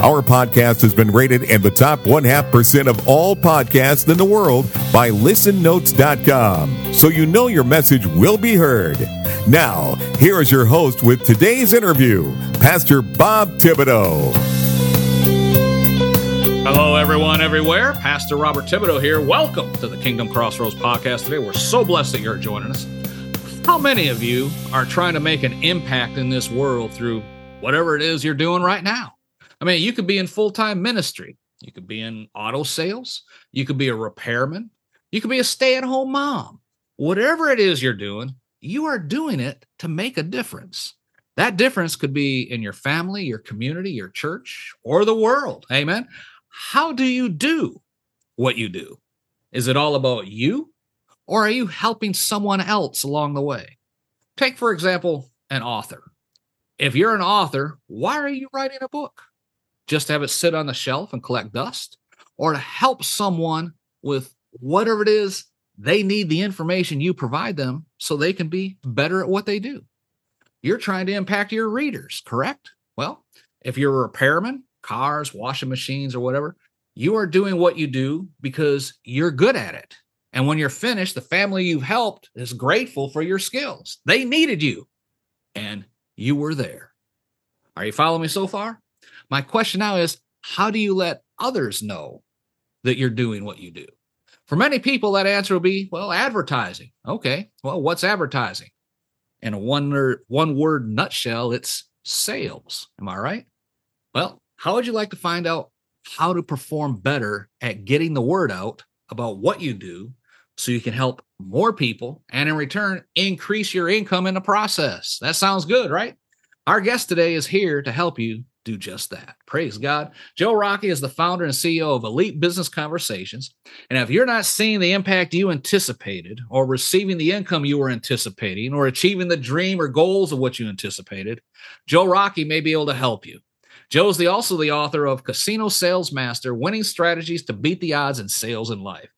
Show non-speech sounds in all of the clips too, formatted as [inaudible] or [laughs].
Our podcast has been rated in the top one half percent of all podcasts in the world by listennotes.com. So you know your message will be heard. Now, here is your host with today's interview, Pastor Bob Thibodeau. Hello, everyone, everywhere. Pastor Robert Thibodeau here. Welcome to the Kingdom Crossroads podcast today. We're so blessed that you're joining us. How many of you are trying to make an impact in this world through whatever it is you're doing right now? I mean, you could be in full time ministry, you could be in auto sales, you could be a repairman, you could be a stay at home mom. Whatever it is you're doing, you are doing it to make a difference. That difference could be in your family, your community, your church, or the world. Amen. How do you do what you do? Is it all about you, or are you helping someone else along the way? Take, for example, an author. If you're an author, why are you writing a book? Just to have it sit on the shelf and collect dust, or to help someone with whatever it is they need the information you provide them so they can be better at what they do. You're trying to impact your readers, correct? Well, if you're a repairman, cars, washing machines, or whatever, you are doing what you do because you're good at it. And when you're finished, the family you've helped is grateful for your skills. They needed you, and you were there. Are you following me so far? My question now is how do you let others know that you're doing what you do? For many people, that answer will be, well, advertising. Okay, well, what's advertising? In a one word, one word nutshell, it's sales. Am I right? Well, how would you like to find out how to perform better at getting the word out about what you do so you can help more people and in return increase your income in the process? That sounds good, right? Our guest today is here to help you do just that. Praise God. Joe Rockey is the founder and CEO of Elite Business Conversations. And if you're not seeing the impact you anticipated, or receiving the income you were anticipating, or achieving the dream or goals of what you anticipated, Joe Rockey may be able to help you. Joe's the, also the author of Casino Sales Master Winning Strategies to Beat the Odds in Sales and Life.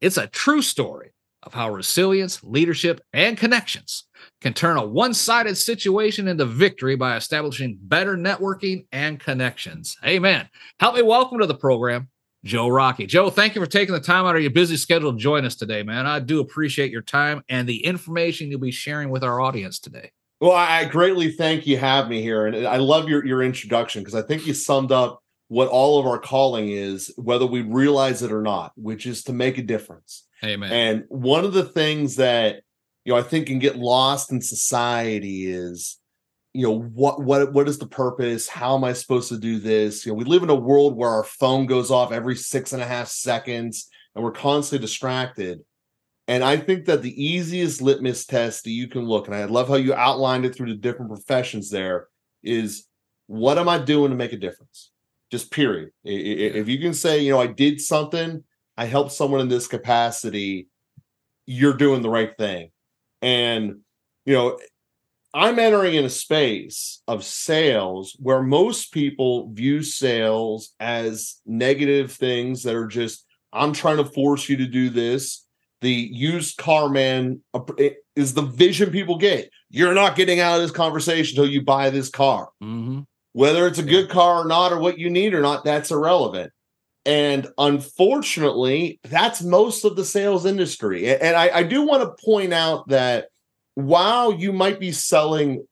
It's a true story of how resilience, leadership, and connections can turn a one sided situation into victory by establishing better networking and connections. Amen. Help me welcome to the program, Joe Rockey. Joe, thank you for taking the time out of your busy schedule to join us today, man. I do appreciate your time and the information you'll be sharing with our audience today. Well, I greatly thank you have me here. And I love your, your introduction because I think you summed up what all of our calling is, whether we realize it or not, which is to make a difference. Amen. And one of the things that you know I think can get lost in society is you know what what what is the purpose? How am i supposed to do this? You know we live in a world where our phone goes off every six and a half seconds and we're constantly distracted. And i think that the easiest litmus test that you can look and i love how you outlined it through the different professions there is what am i doing to make a difference? Just period. If you can say you know i did something I helped someone in this capacity, you're doing the right thing. And, you know, I'm entering in a space of sales where most people view sales as negative things that are just, I'm trying to force you to do this. The used car man is the vision people get. You're not getting out of this conversation until you buy this car. Mm-hmm. Whether it's a good car or not, or what you need or not, that's irrelevant. And unfortunately, that's most of the sales industry. And I, I do want to point out that while you might be selling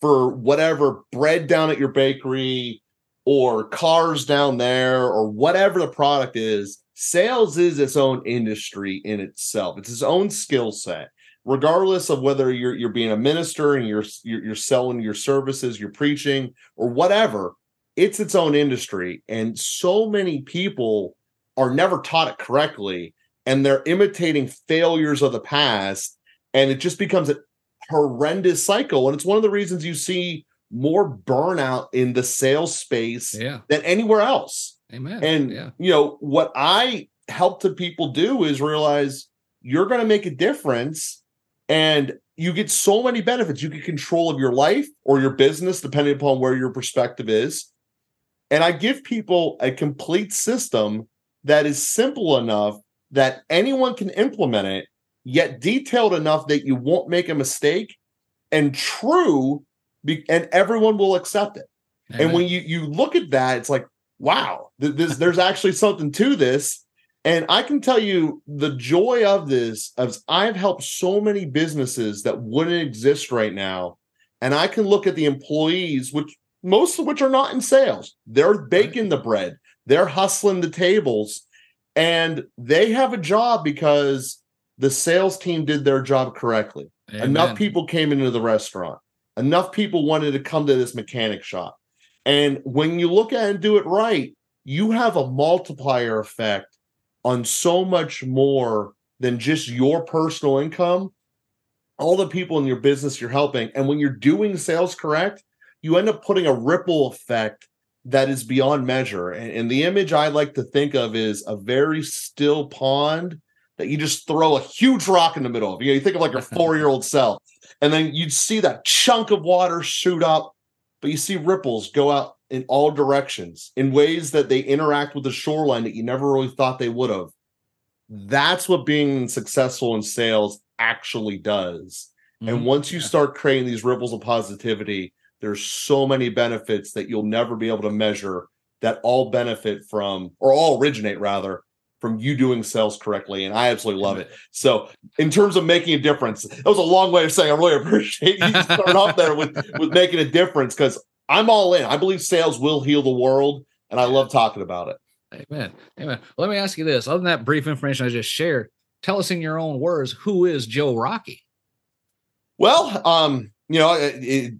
for whatever bread down at your bakery or cars down there or whatever the product is, sales is its own industry in itself. It's its own skill set. Regardless of whether you're you're being a minister and you're, you're you're selling your services, you're preaching or whatever, it's its own industry and so many people are never taught it correctly and they're imitating failures of the past and it just becomes a horrendous cycle and it's one of the reasons you see more burnout in the sales space yeah. than anywhere else amen and yeah. you know what i help to people do is realize you're going to make a difference and you get so many benefits. You get control of your life or your business, depending upon where your perspective is. And I give people a complete system that is simple enough that anyone can implement it, yet detailed enough that you won't make a mistake and true, and everyone will accept it. Amen. And when you you look at that, it's like, wow, this, [laughs] there's actually something to this. And I can tell you the joy of this as I've helped so many businesses that wouldn't exist right now. And I can look at the employees, which most of which are not in sales. They're baking the bread, they're hustling the tables, and they have a job because the sales team did their job correctly. Amen. Enough people came into the restaurant. Enough people wanted to come to this mechanic shop. And when you look at it and do it right, you have a multiplier effect on so much more than just your personal income, all the people in your business you're helping. And when you're doing sales correct, you end up putting a ripple effect that is beyond measure. And, and, the image I like to think of is a very still pond that you just throw a huge rock in the middle of. You know, you think of like your [laughs] four year old self, and then you'd see that chunk of water shoot up, but you see ripples go out in all directions in ways that they interact with the shoreline that you never really thought they would have. That's what being successful in sales actually does. Mm-hmm. And once you start creating these ripples of positivity, there's so many benefits that you'll never be able to measure that all benefit from or all originate rather from you doing sales correctly and i absolutely love it. So in terms of making a difference that was a long way of saying i really appreciate you [laughs] starting off there with with making a difference because i'm all in. I believe sales will heal the world and i love talking about it. Amen. Amen. Well, let me ask you this. Other than that brief information i just shared tell us in your own words who is joe Rockey? well um you know it, it,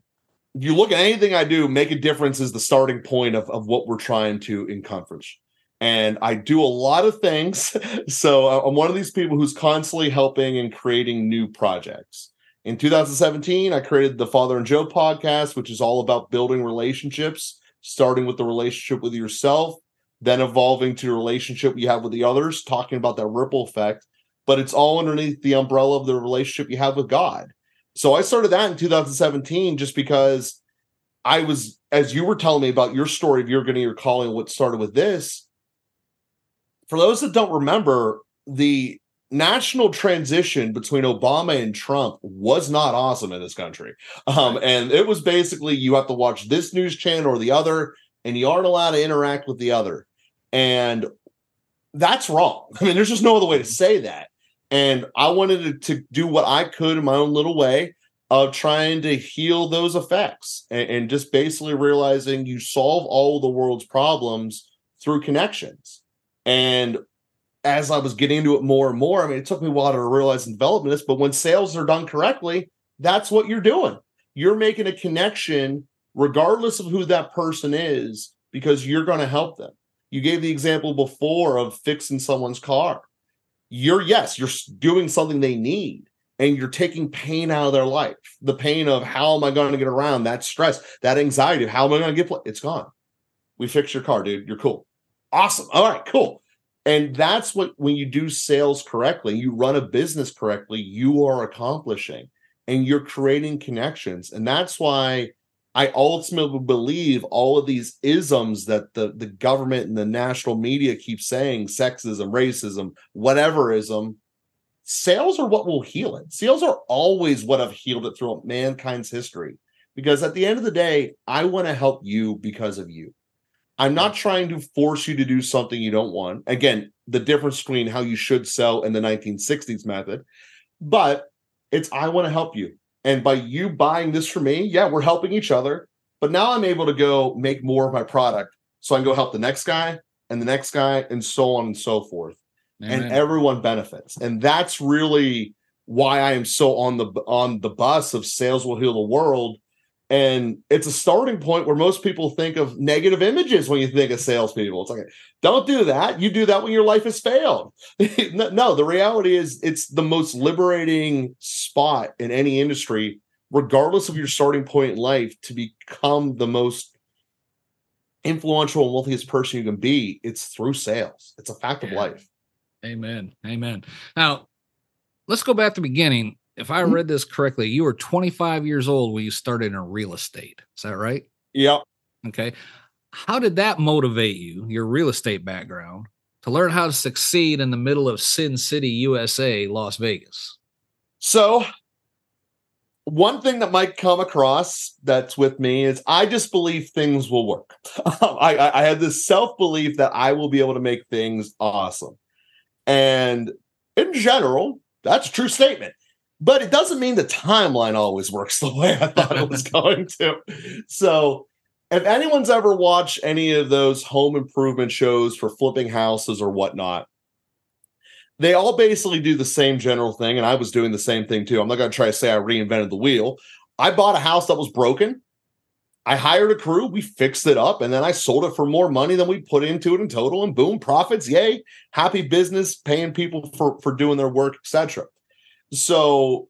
you look at anything I do, make a difference is the starting point of, of what we're trying to encompass. And I do a lot of things. [laughs] So uh, I'm one of these people who's constantly helping and creating new projects. In 2017, I created the Father and Joe podcast, which is all about building relationships, starting with the relationship with yourself, then evolving to the relationship you have with the others, talking about that ripple effect. But it's all underneath the umbrella of the relationship you have with God. So I started that in 2017 just because I was, as you were telling me about your story of you're getting your calling, what started with this. For those that don't remember, the national transition between Obama and Trump was not awesome in this country. Um, and it was basically you have to watch this news channel or the other, and you aren't allowed to interact with the other. And that's wrong. [laughs] I mean, there's just no other way to say that. And I wanted to, to do what I could in my own little way of trying to heal those effects and, and just basically realizing you solve all the world's problems through connections. And as I was getting into it more and more, I mean, it took me a while to realize and develop this, but when sales are done correctly, that's what you're doing. You're making a connection regardless of who that person is because you're going to help them. You gave the example before of fixing someone's car you're yes, you're doing something they need and you're taking pain out of their life. The pain of how am I going to get around that stress, that anxiety how am I going to get it's gone. We fixed your car, dude. You're cool. Awesome. All right, cool. And that's what when you do sales correctly, you run a business correctly, you are accomplishing and you're creating connections. And that's why I ultimately believe all of these isms that the, the government and the national media keep saying sexism, racism, whatever ism sales are what will heal it. Sales are always what have healed it throughout mankind's history. Because at the end of the day, I want to help you because of you. I'm not trying to force you to do something you don't want. Again, the difference between how you should sell in the 1960s method, but it's I want to help you. And by you buying this for me, yeah, we're helping each other. But now I'm able to go make more of my product. So I can go help the next guy and the next guy and so on and so forth. Amen. And everyone benefits. And that's really why I am so on the on the bus of sales will heal the world and it's a starting point where most people think of negative images when you think of salespeople. It's like, don't do that. You do that when your life has failed. [laughs] no, the reality is it's the most liberating spot in any industry, regardless of your starting point in life, to become the most influential and wealthiest person you can be. It's through sales. It's a fact of life. Amen. Amen. Now, let's go back to the beginning. If I Mhm. read this correctly, you were 25 years old when you started in real estate. Is that right? Yep. Okay. How did that motivate you, your real estate background, to learn how to succeed in the middle of Sin City, USA, Las Vegas? So, one thing that might come across that's with me is I just believe things will work. [laughs] I, I, I had this self belief that I will be able to make things awesome. And in general, that's a true statement. But it doesn't mean the timeline always works the way I thought it was [laughs] going to. So, if anyone's ever watched any of those home improvement shows for flipping houses or whatnot, they all basically do the same general thing. And I was doing the same thing too. I'm not going to try to say I reinvented the wheel. I bought a house that was broken. I hired a crew, we fixed it up, and then I sold it for more money than we put into it in total. And boom, profits, yay, happy business, paying people for, for doing their work, etc. So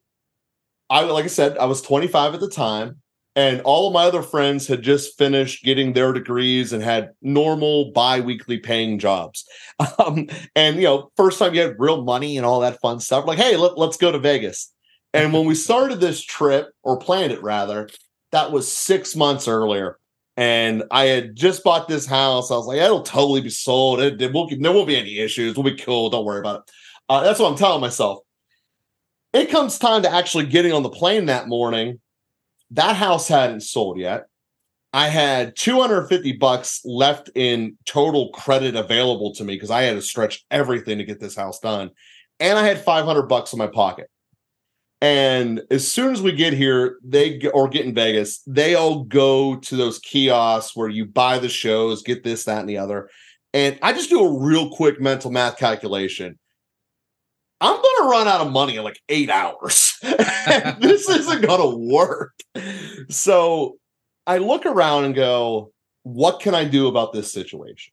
I like I said, I was 25 at the time, and all of my other friends had just finished getting their degrees and had normal bi-weekly paying jobs. [laughs] Um, and you know, first time you had real money and all that fun stuff. Like, hey, let, let's go to Vegas. And when we [laughs] started this trip, or planned it rather, that was six months earlier. And I had just bought this house. I was like, it'll totally be sold. It, it won't, there won't be any issues. We'll be cool. Don't worry about it. Uh, that's what I'm telling myself. It comes time to actually getting on the plane that morning. That house hadn't sold yet. I had 250 bucks left in total credit available to me because I had to stretch everything to get this house done. And I had 500 bucks in my pocket. And as soon as we get here, they or get in Vegas, they all go to those kiosks where you buy the shows, get this, that, and the other. And I just do a real quick mental math calculation. I'm to run out of money in like eight hours. [laughs] this isn't to work. So I look around and go, what can I do about this situation?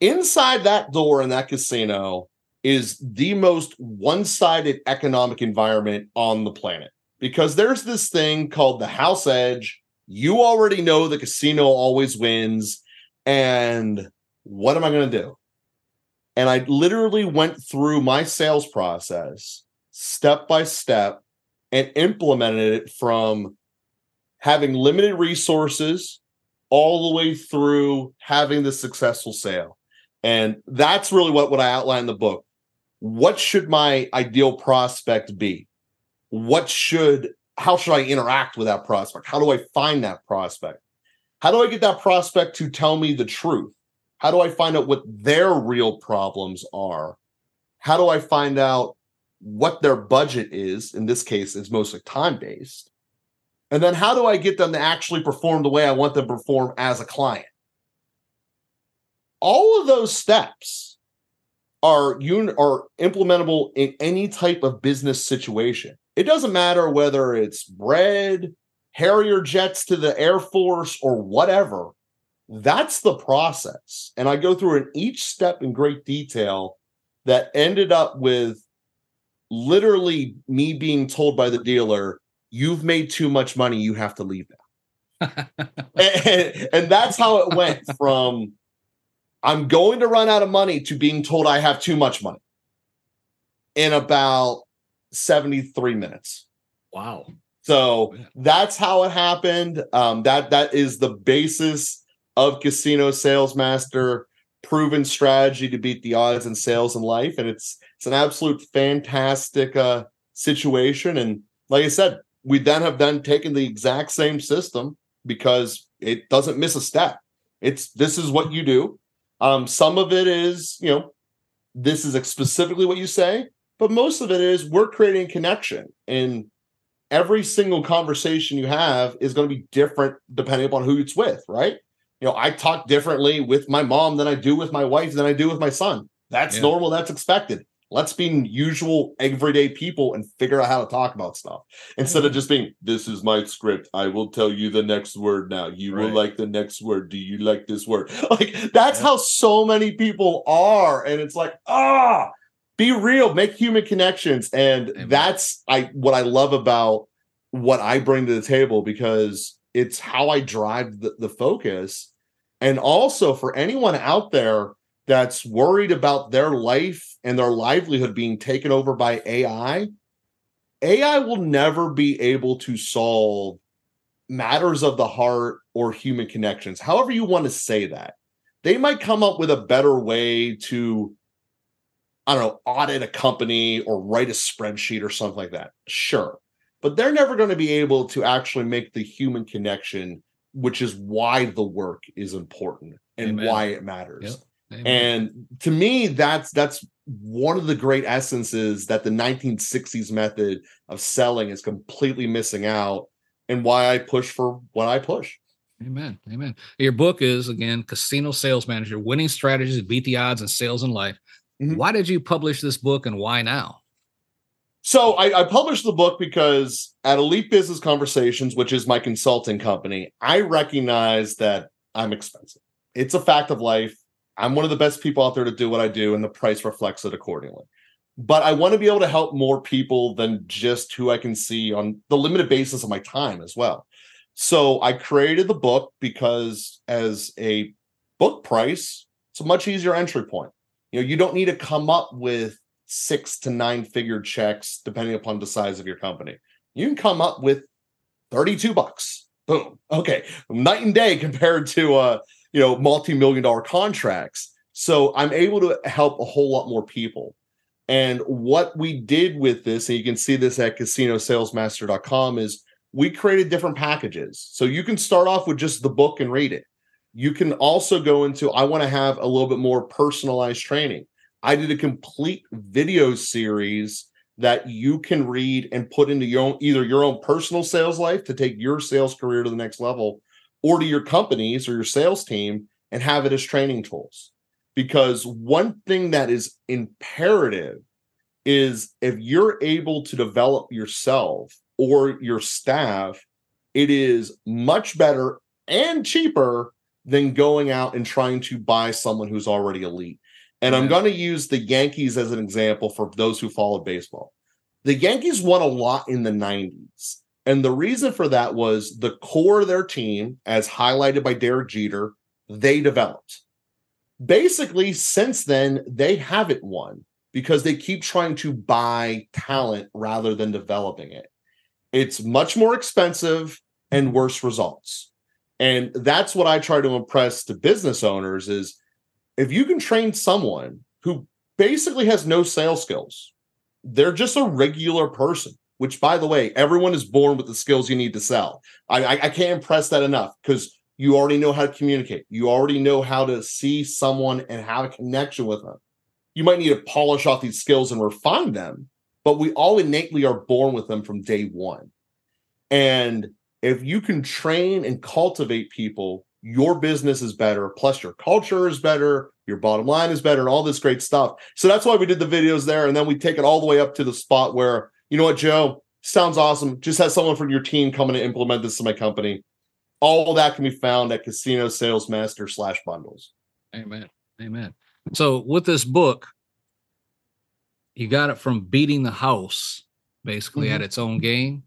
Inside that door in that casino is the most one sided economic environment on the planet because there's this thing called the house edge. You already know the casino always wins. And what am I going to do? And I literally went through my sales process step by step and implemented it from having limited resources all the way through having the successful sale. And that's really what, what I outline in the book. What should my ideal prospect be? What should, how should I interact with that prospect? How do I find that prospect? How do I get that prospect to tell me the truth? How do I find out what their real problems are? How do I find out what their budget is? In this case, it's mostly time based. And then how do I get them to actually perform the way I want them to perform as a client? All of those steps are un- are implementable in any type of business situation. It doesn't matter whether it's bread, Harrier jets to the Air Force, or whatever. That's the process. And I go through in each step in great detail that ended up with literally me being told by the dealer, you've made too much money, you have to leave now. [laughs] and, and that's how it went from I'm going to run out of money to being told I have too much money in about 73 minutes. Wow. So that's how it happened. Um, that that is the basis of Casino Sales Master, proven strategy to beat the odds in sales and life, and it's it's an absolute fantastic uh, situation. And like I said, we then have then taken the exact same system because it doesn't miss a step. It's this is what you do. Um, some of it is you know this is specifically what you say, but most of it is we're creating connection and every single conversation you have is going to be different depending upon who it's with, right? You know, I talk differently with my mom than I do with my wife than I do with my son. That's Yeah. normal, that's expected. Let's be usual everyday people and figure out how to talk about stuff instead of just being, this is my script. I will tell you the next word now. You will like the next word. Do you like this word? [laughs] Like, that's Yeah. how so many people are. And it's like, ah, be real, make human connections. And Amen. that's I what I love about what I bring to the table because it's how I drive the, the focus. And also for anyone out there that's worried about their life and their livelihood being taken over by AI, AI will never be able to solve matters of the heart or human connections, however you want to say that. They might come up with a better way to, I don't know, audit a company or write a spreadsheet or something like that. Sure. But they're never going to be able to actually make the human connection, which is why the work is important and Amen. why it matters. Yep. And to me, that's that's one of the great essences that the 1960s method of selling is completely missing out and why I push for what I push. Amen. Amen. Your book is again Casino Sales Manager: Winning Strategies to Beat the Odds in Sales and Life. Mm-hmm. Why did you publish this book, and why now? So I, I, published the book because at Elite Business Conversations, which is my consulting company, I recognize that I'm expensive. It's a fact of life. I'm one of the best people out there to do what I do, and the price reflects it accordingly. But I want to be able to help more people than just who I can see on the limited basis of my time as well. So I created the book because as a book price, it's a much easier entry point. You know, you don't need to come up with six to nine figure checks depending upon the size of your company. You can come up with 32 bucks. Boom. Okay. Night and day [laughs] compared to uh, you know, multi-million dollar contracts. So I'm able to help a whole lot more people. And what we did with this, and you can see this at casinosalesmaster.com, is we created different packages. So you can start off with just the book and read it. You can also go into, I want to have a little bit more personalized training. I did a complete video series that you can read and put into your own either your own personal sales life to take your sales career to the next level or to your companies or your sales team and have it as training tools. Because one thing that is imperative is if you're able to develop yourself or your staff, it is much better and cheaper than going out and trying to buy someone who's already elite. And. I'm going to use the Yankees as an example for those who followed baseball. The Yankees won a lot in the 90s. And the reason for that was the core of their team, as highlighted by Derek Jeter, they developed. Basically, since then, they haven't won because they keep trying to buy talent rather than developing it. It's much more expensive and worse results. And that's what I try to impress to business owners is if you can train someone who basically has no sales skills, they're just a regular person, which by the way, everyone is born with the skills you need to sell. I, I, I can't impress that enough because you already know how to communicate. You already know how to see someone and have a connection with them. You might need to polish off these skills and refine them, but we all innately are born with them from day one. And if you can train and cultivate people, your business is better, plus your culture is better, your bottom line is better, and all this great stuff. So that's why we did the videos there. And then we take it all the way up to the spot where, you know what, Joe, sounds awesome. Just have someone from your team come in and implement this in my company. All that can be found at Casino Salesmaster slash bundles. Amen. Amen. So with this book, you got it from beating the house basically mm-hmm. at its own game.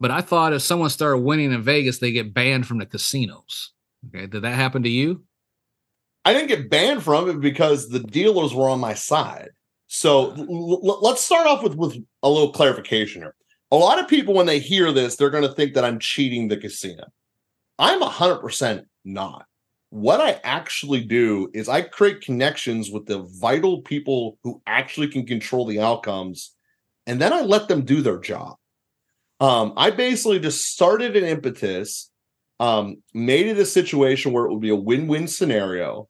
But I thought if someone started winning in Vegas, they get banned from the casinos. Okay, did that happen to you? I didn't get banned from it because the dealers were on my side. So l- l- let's start off with with a little clarification here. A lot of people, when they hear this, they're going to think that I'm cheating the casino. I'm 100% not. What I actually do is I create connections with the vital people who actually can control the outcomes, and then I let them do their job. Um, I basically just started an impetus, um, made it a situation where it would be a win win scenario,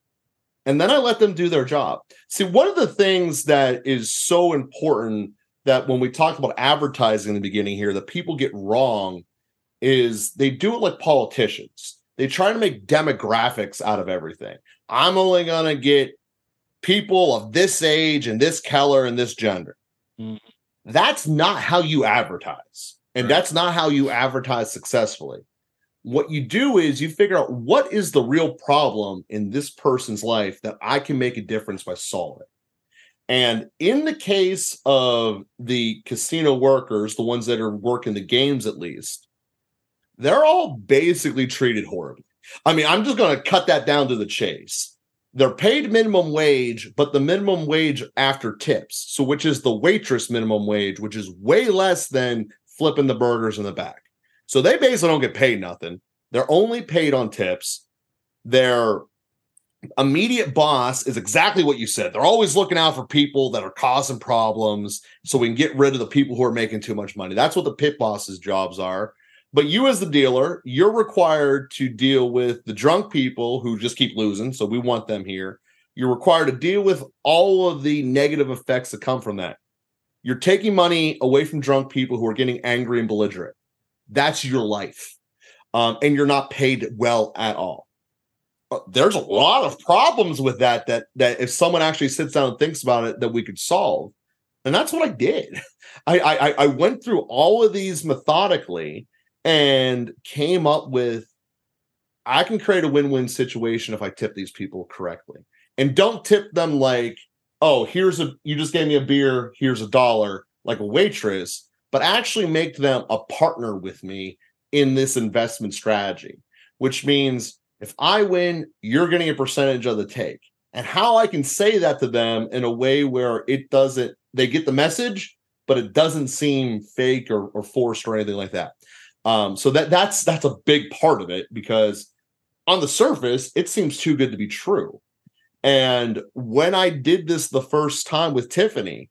and then I let them do their job. See, one of the things that is so important that when we talk about advertising in the beginning here, that people get wrong is they do it like politicians. They try to make demographics out of everything. I'm only going to get people of this age and this color and this gender. Mm-hmm. That's not how you advertise. And right. that's not how you advertise successfully. What you do is you figure out what is the real problem in this person's life that I can make a difference by solving. And in the case of the casino workers, the ones that are working the games at least, they're all basically treated horribly. I mean, I'm just going to cut that down to the chase. they're paid minimum wage, but the minimum wage after tips. So, which is the waitress minimum wage, which is way less than flipping the burgers in the back. So, they basically don't get paid nothing. They're only paid on tips. Their immediate boss is exactly what you said. They're always looking out for people that are causing problems so we can get rid of the people who are making too much money. That's what the pit boss's jobs are. But you, as the dealer, you're required to deal with the drunk people who just keep losing. So we want them here. You're required to deal with all of the negative effects that come from that. You're taking money away from drunk people who are getting angry and belligerent. That's your life. Um, and you're not paid well at all. Uh, there's a lot of problems with that that that if someone actually sits down and thinks about it that we could solve and that's what i did [laughs] i i, I went through all of these methodically and came up with I can create a win-win situation if I tip these people correctly. And don't tip them like, "Oh, here's a you just gave me a beer, here's a dollar," like a waitress, but actually make them a partner with me in this investment strategy, which means if I win, you're getting a percentage of the take. And how I can say that to them in a way where it doesn't they get the message, but it doesn't seem fake or, or forced or anything like that. Um, so that that's that's a big part of it because on the surface it seems too good to be true. And when I did this the first time with Tiffany,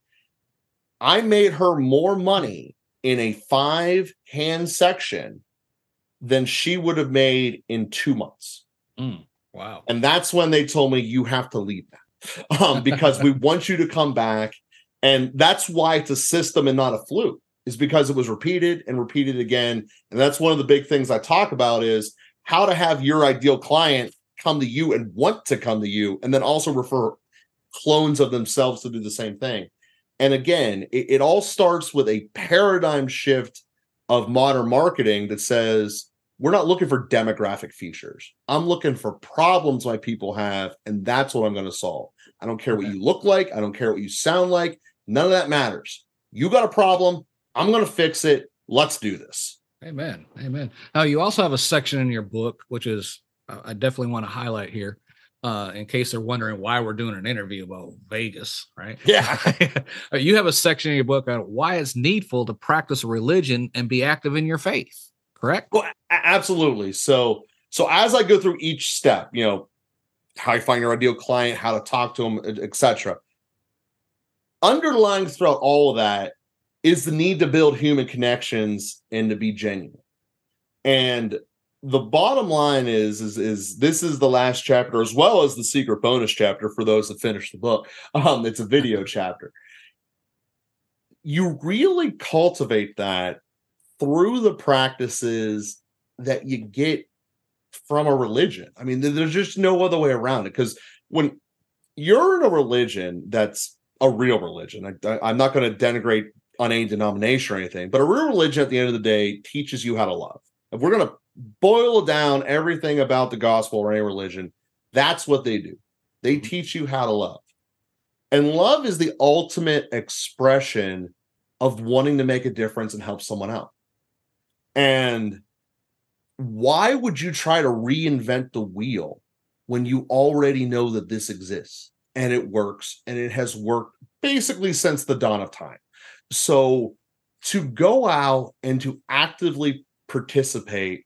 I made her more money in a five hand section than she would have made in two months. Mm, wow. And that's when they told me you have to leave that [laughs] um, because we [laughs] want you to come back. And that's why it's a system and not a fluke is because it was repeated and repeated again. And that's one of the big things I talk about is how to have your ideal client come to you and want to come to you, and then also refer clones of themselves to do the same thing. And again, it, it all starts with a paradigm shift of modern marketing that says, we're not looking for demographic features. I'm looking for problems my people have, and that's what I'm going to solve. I don't care what you look like. I don't care what you sound like. None of that matters. You got a problem. I'm going to fix it. Let's do this. Amen. Amen. Now, you also have a section in your book, which is, uh, I definitely want to highlight here. Uh, in case they're wondering why we're doing an interview about Vegas, right? Yeah. [laughs] you have a section in your book on why it's needful to practice religion and be active in your faith, correct? Well, absolutely. So, so as I go through each step, you know, how you find your ideal client, how to talk to them, etc. Underlying throughout all of that is the need to build human connections and to be genuine. And the bottom line is, is, is this is the last chapter as well as the secret bonus chapter for those that finish the book. Um, it's a video [laughs] chapter. You really cultivate that through the practices that you get from a religion. I mean, there's just no other way around it because when you're in a religion that's a real religion, I, am not going to denigrate on any denomination or anything, but a real religion at the end of the day teaches you how to love. If we're going to boil down everything about the gospel or any religion, that's what they do. They mm-hmm. teach you how to love. And love is the ultimate expression of wanting to make a difference and help someone out. And why would you try to reinvent the wheel when you already know that this exists and it works and it has worked basically since the dawn of time? So to go out and to actively participate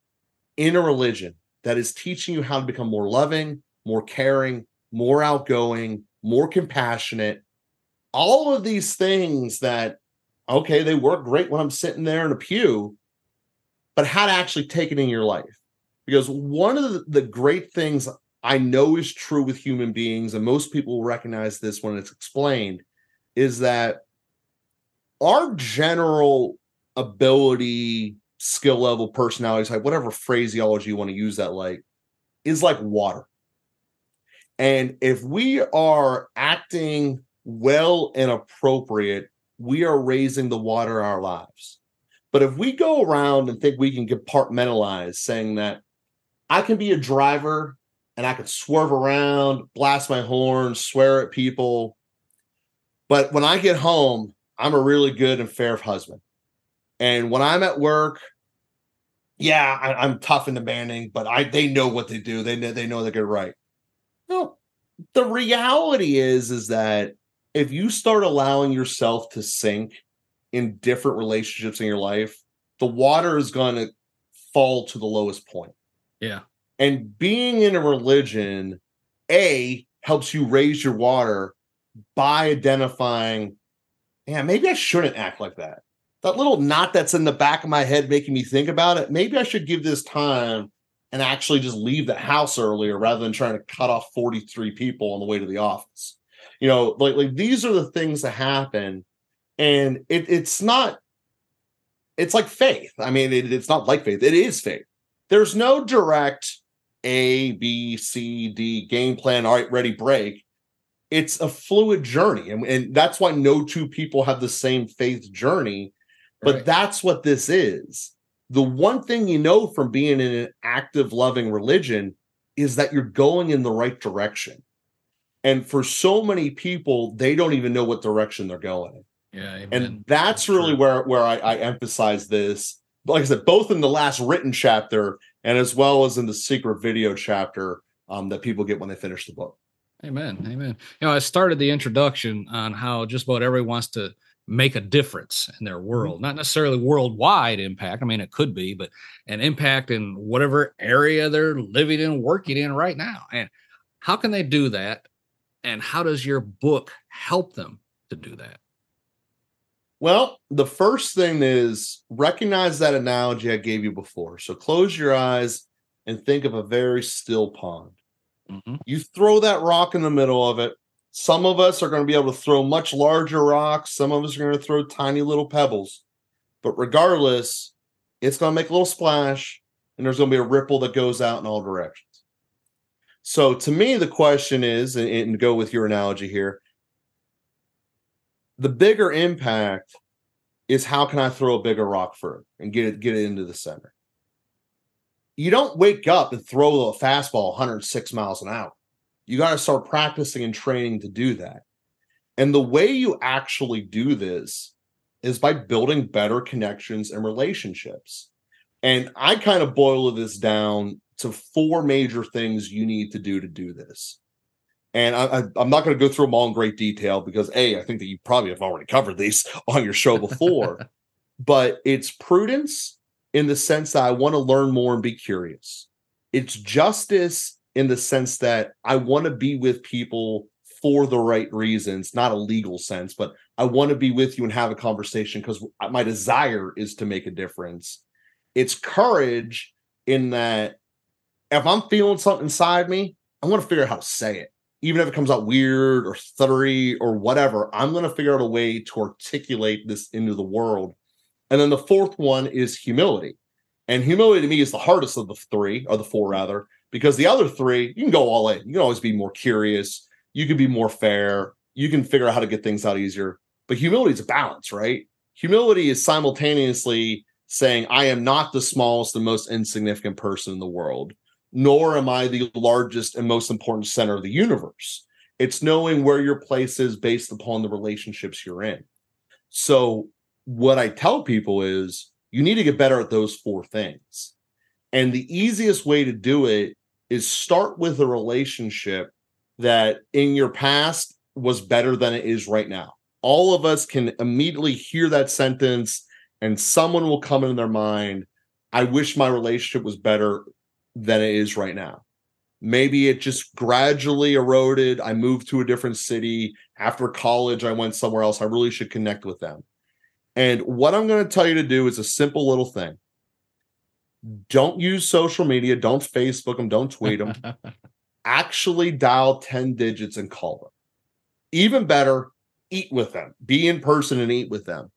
in a religion that is teaching you how to become more loving, more caring, more outgoing, more compassionate, all of these things that, okay, they work great when I'm sitting there in a pew, but how to actually take it in your life. Because one of the, great things I know is true with human beings, and most people recognize this when it's explained, is that our general ability, skill level, personality type, whatever phraseology you want to use that like, is like water. And if we are acting well and appropriate, we are raising the water in our lives. But if we go around and think we can compartmentalize, saying that I can be a driver and I can swerve around, blast my horn, swear at people, but when I get home, I'm a really good and fair husband. And when I'm at work, yeah, I, am tough and demanding, but I they know what they do. They know they know they get right. No, the reality is is that if you start allowing yourself to sink in different relationships in your life, the water is going to fall to the lowest point. Yeah. And being in a religion, A, helps you raise your water by identifying, yeah, maybe I shouldn't act like that. That little knot that's in the back of my head making me think about it, maybe I should give this time and actually just leave the house earlier rather than trying to cut off 43 people on the way to the office. You know, like, like these are the things that happen. And it, it's not, it's like faith. I mean, it, it's not like faith, it is faith. There's no direct A, B, C, D game plan. All right, ready, break. It's a fluid journey. And, and that's why no two people have the same faith journey. But right. that's what this is the one thing you know from being in an active, loving religion is that you're going in the right direction. And for so many people, they don't even know what direction they're going in. Yeah, amen. and that's, that's really true. where where I, I emphasize this. Like I said, both in the last written chapter and as well as in the secret video chapter um, that people get when they finish the book. Amen. Amen. You know, I started the introduction on how just about everyone wants to make a difference in their mm-hmm. world. Not necessarily worldwide impact i mean it could be but an impact in whatever area they're living in working in right now. And how can they do that? And how does your book help them to do that? Well the first thing is recognize that analogy i gave you before. So close your eyes and think of a very still pond. Mm-hmm. you throw that rock in the middle of it some of us are going to be able to throw much larger rocks. Some of us are going to throw tiny little pebbles. But regardless, it's going to make a little splash and there's going to be a ripple that goes out in all directions. So to me, the question is, and, and go with your analogy here, the bigger impact is how can I throw a bigger rock further and get it get it into the center. You don't wake up and throw a fastball 106 miles an hour. You got to start practicing and training to do that. And the way you actually do this is by building better connections and relationships. And I kind of boil this down to four major things you need to do to do this. And I, am not going to go through them all in great detail because A, I think that you probably have already covered these [laughs] on your show before. [laughs] but it's prudence in the sense that I want to learn more and be curious. It's justice in the sense that I want to be with people for the right reasons, not a legal sense, but I want to be with you and have a conversation because my desire is to make a difference. It's courage in that if I'm feeling something inside me, I want to figure out how to say it. Even if it comes out weird or stuttery or whatever, I'm going to figure out a way to articulate this into the world. And then the fourth one is humility. And humility to me is the hardest of the three, or the four rather, because the other three, you can go all in. You can always be more curious. You can be more fair. You can figure out how to get things out easier. But humility is a balance, right? Humility is simultaneously saying, I am not the smallest and most insignificant person in the world, nor am I the largest and most important center of the universe. It's knowing where your place is based upon the relationships you're in. So, what I tell people is you need to get better at those four things. And the easiest way to do it is start with a relationship that in your past was better than it is right now. All of us can immediately hear that sentence, and someone will come in their mind. I wish my relationship was better than it is right now. Maybe it just gradually eroded. I moved to a different city. After college, I went somewhere else. I really should connect with them. And what I'm going to tell you to do is a simple little thing don't use social media. Don't Facebook them. Don't tweet them. [laughs] Actually, dial 10 digits and call them. Even better, eat with them. Be in person and eat with them.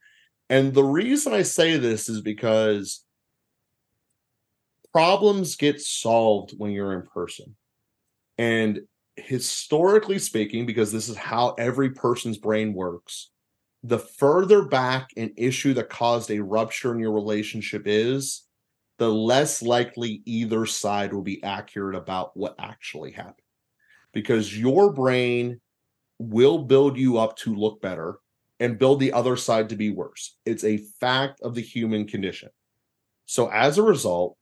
And the reason I say this is because problems get solved when you're in person. And historically speaking, because this is how every person's brain works, the further back an issue that caused a rupture in your relationship is, the less likely either side will be accurate about what actually happened. Because your brain will build you up to look better and build the other side to be worse. It's a fact of the human condition. So, as a result,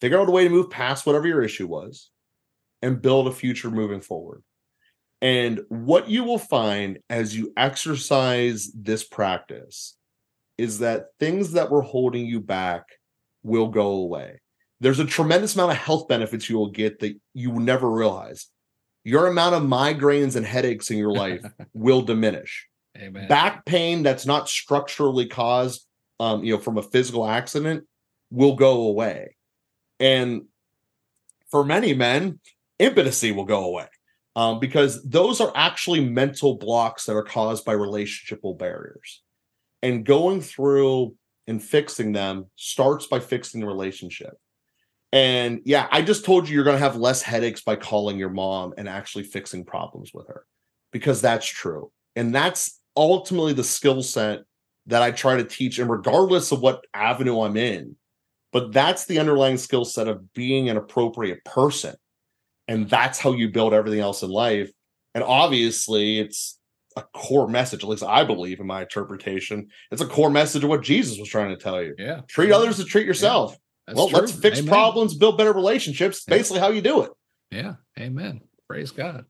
figure out a way to move past whatever your issue was. and build a future moving forward. And what you will find as you exercise this practice is that things that were holding you back will go away. There's a tremendous amount of health benefits you will get that you will never realize. Your amount of migraines and headaches in your life [laughs] will diminish. Amen. Back pain that's not structurally caused, um, you know, from a physical accident will go away. And for many men, impotency will go away um, because those are actually mental blocks that are caused by relationshipal barriers. And going through and fixing them starts by fixing the relationship. And yeah, I just told you you're going to have less headaches by calling your mom and actually fixing problems with her because that's true. And that's ultimately the skill set that I try to teach. And regardless of what avenue I'm in, but that's the underlying skill set of being an appropriate person. And that's how you build everything else in life. And obviously, it's a core message, at least I believe in my interpretation. It's a core message of what Jesus was trying to tell you. Yeah. Treat others to treat yourself. That's well, true. let's fix Amen. problems, build better relationships. Yeah. Basically, how you do it. Yeah. Amen. Praise God.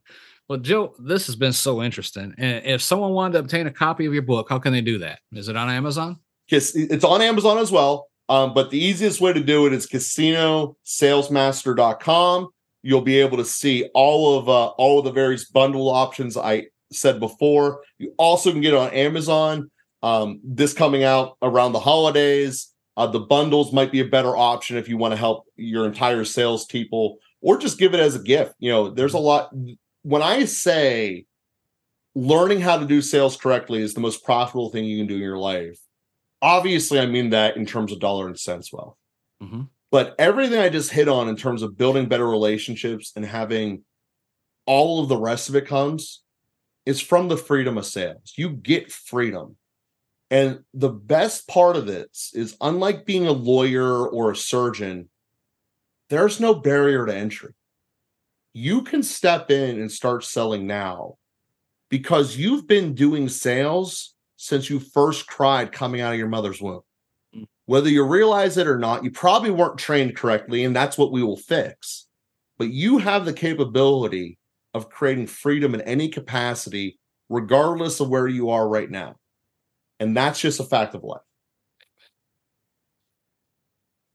Well, Joe, this has been so interesting. And if someone wanted to obtain a copy of your book, how can they do that? Is it on Amazon? Yes, it's on Amazon as well. Um, but the easiest way to do it is casinosalesmaster.com. You'll be able to see all of uh, all of the various bundle options I said before. You also can get it on Amazon. Um, this coming out around the holidays. Uh, the bundles might be a better option if you want to help your entire sales people or just give it as a gift. You know, there's a lot. When I say learning how to do sales correctly is the most profitable thing you can do in your life, obviously, I mean that in terms of dollar and cents wealth. Mhm. But everything I just hit on in terms of building better relationships and having all of the rest of it comes is from the freedom of sales. You get freedom. And the best part of this is unlike being a lawyer or a surgeon, there's no barrier to entry. You can step in and start selling now because you've been doing sales since you first cried coming out of your mother's womb. Mm. Whether you realize it or not, you probably weren't trained correctly, and that's what we will fix. But you have the capability of creating freedom in any capacity, regardless of where you are right now. And that's just a fact of life.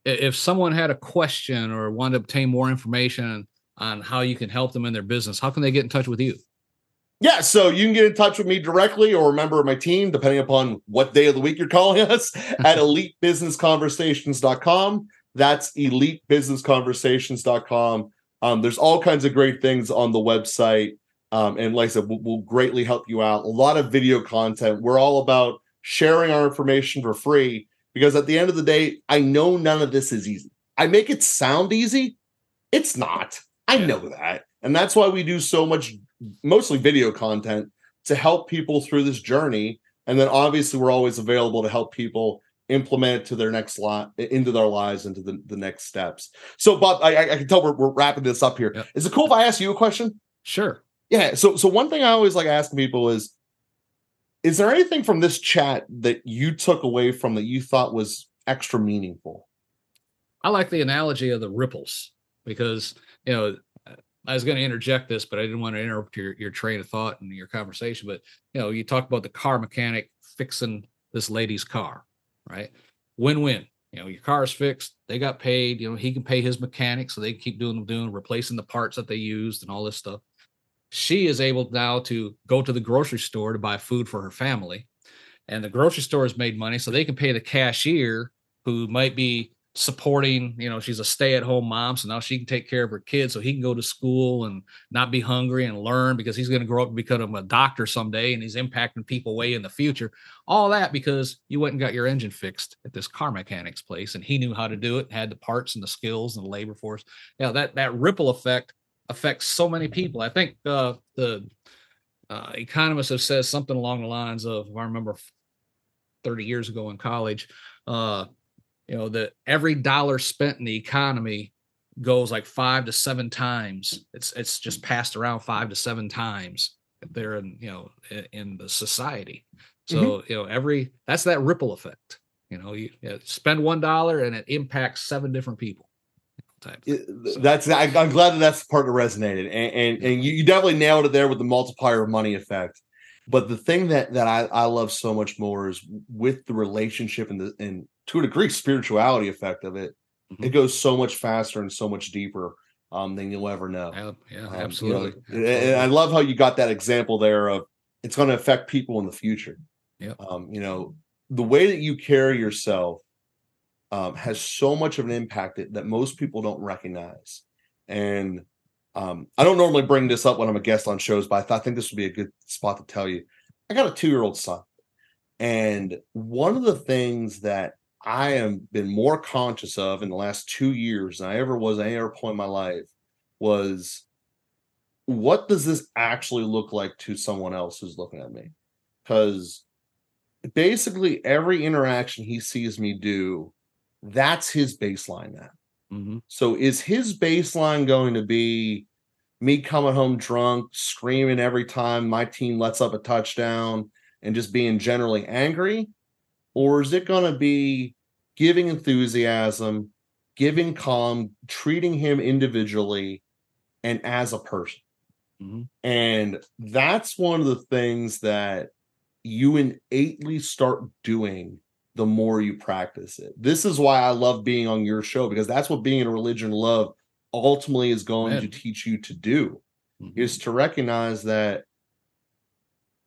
If someone had a question or wanted to obtain more information on how you can help them in their business, how can they get in touch with you? Yeah, so you can get in touch with me directly or a member of my team, depending upon what day of the week you're calling [laughs] us, at elitebusinessconversations.com. That's elitebusinessconversations.com. Um, there's all kinds of great things on the website. Um, and like I said, we'll, we'll greatly help you out. A lot of video content. We're all about sharing our information for free because at the end of the day, I know none of this is easy. I make it sound easy. It's not. I Yeah. know that. And that's why we do so much mostly video content to help people through this journey. And then obviously we're always available to help people implement it to their next lot into their lives into the, the next steps. So Bob, I, I- can tell we're, we're wrapping this up here. Is Yep. it cool if I ask you a question? Sure. Yeah. So so one thing I always like asking people is is there anything from this chat that you took away from that you thought was extra meaningful? I like the analogy of the ripples because you know I was going to interject this, but I didn't want to interrupt your your train of thought and your conversation. But you know, you talk about the car mechanic fixing this lady's car, right? Win win. You know, your car's fixed. They got paid. You know, he can pay his mechanic, so they can keep doing doing replacing the parts that they used and all this stuff. She is able now to go to the grocery store to buy food for her family, and the grocery store has made money, so they can pay the cashier who might be supporting you know she's a stay-at-home mom so now she can take care of her kids so he can go to school and not be hungry and learn because he's going to grow up and become a doctor someday and he's impacting people way in the future. All that because you went and got your engine fixed at this car mechanic's place and he knew how to do it had the parts and the skills and the labor force. Yeah that that ripple effect affects so many people. I think uh the uh, economists have said something along the lines of i remember 30 years ago in college uh you know that every dollar spent in the economy goes like five to seven times it's it's just passed around five to seven times there in you know in, in the society so mm-hmm. you know every that's that ripple effect you know you, you spend one dollar and it impacts seven different people type. So. That's I, am glad that that's the part that resonated, and and, and you, you definitely nailed it there with the multiplier of money effect. But the thing that that I, I love so much more is with the relationship and the and to a degree spirituality effect of it. Mm-hmm. It goes so much faster and so much deeper um, than you'll ever know. Yeah, yeah um, absolutely. You know, absolutely. And I love how you got that example there of it's going to affect people in the future. Yeah. Um, you know, the way that you carry yourself um, has so much of an impact that, that most people don't recognize. And um, I don't normally bring this up when I'm a guest on shows, but I, thought, I think this would be a good spot to tell you. I got a two year old son. And one of the things that I have been more conscious of in the last two years than I ever was at any other point in my life was what does this actually look like to someone else who's looking at me? Because basically every interaction he sees me do, that's his baseline now. Mm-hmm. So is his baseline going to be me coming home drunk, screaming every time my team lets up a touchdown and just being generally angry? Or is it going to be giving enthusiasm, giving calm, treating him individually and as a person? Mm-hmm. And that's one of the things that you innately start doing the more you practice it. This is why I love being on your show because that's what being in a religion love ultimately is going Man. to teach you to do mm-hmm. is to recognize that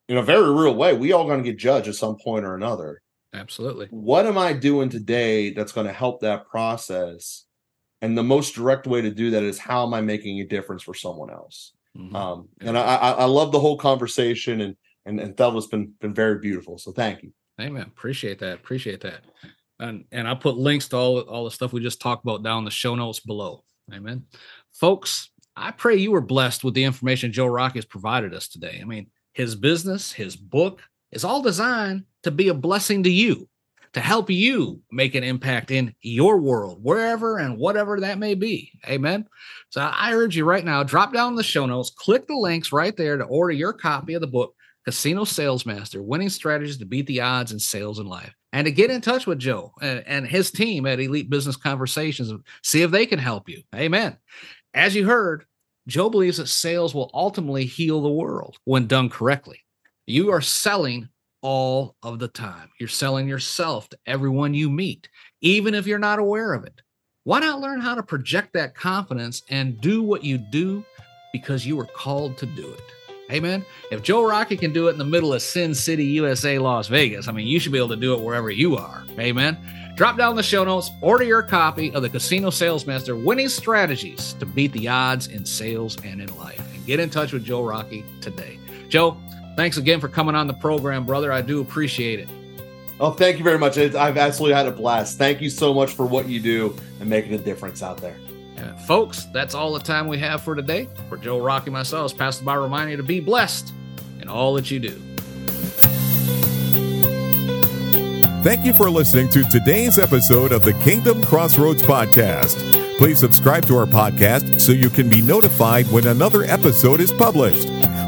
in a very real way, we all going to get judged at some point or another. Absolutely. What am I doing today that's going to help that process? And the most direct way to do that is how am I making a difference for someone else? Mm-hmm. Um, and I, I, love the whole conversation and and and Thelma's been been very beautiful. So thank you. Amen. Appreciate that. Appreciate that. And and I put links to all all the stuff we just talked about down the show notes below. Amen. Folks, I pray you were blessed with the information Joe Rock has provided us today. I mean, his business, his book is all designed to be a blessing to you, to help you make an impact in your world, wherever and whatever that may be. Amen. So I urge you right now, drop down the show notes, click the links right there to order your copy of the book, Casino Salesmaster Winning Strategies to Beat the Odds in Sales and Life. And to get in touch with Joe and his team at Elite Business Conversations, see if they can help you. Amen. As you heard, Joe believes that sales will ultimately heal the world when done correctly. You are selling all of the time. You're selling yourself to everyone you meet, even if you're not aware of it. Why not learn how to project that confidence and do what you do because you were called to do it? Amen. If Joe Rockey can do it in the middle of Sin City, USA, Las Vegas, I mean, you should be able to do it wherever you are. Amen. Drop down the show notes, order your copy of the Casino Salesmaster Winning Strategies to Beat the Odds in Sales and in Life. And get in touch with Joe Rockey today. Joe, thanks again for coming on the program, brother. I do appreciate it. Oh, thank you very much. I've absolutely had a blast. Thank you so much for what you do and making a difference out there. Uh, folks, that's all the time we have for today. For Joe Rockey myself, Pastor Bob reminding you to be blessed in all that you do. Thank you for listening to today's episode of the Kingdom Crossroads Podcast. Please subscribe to our podcast so you can be notified when another episode is published.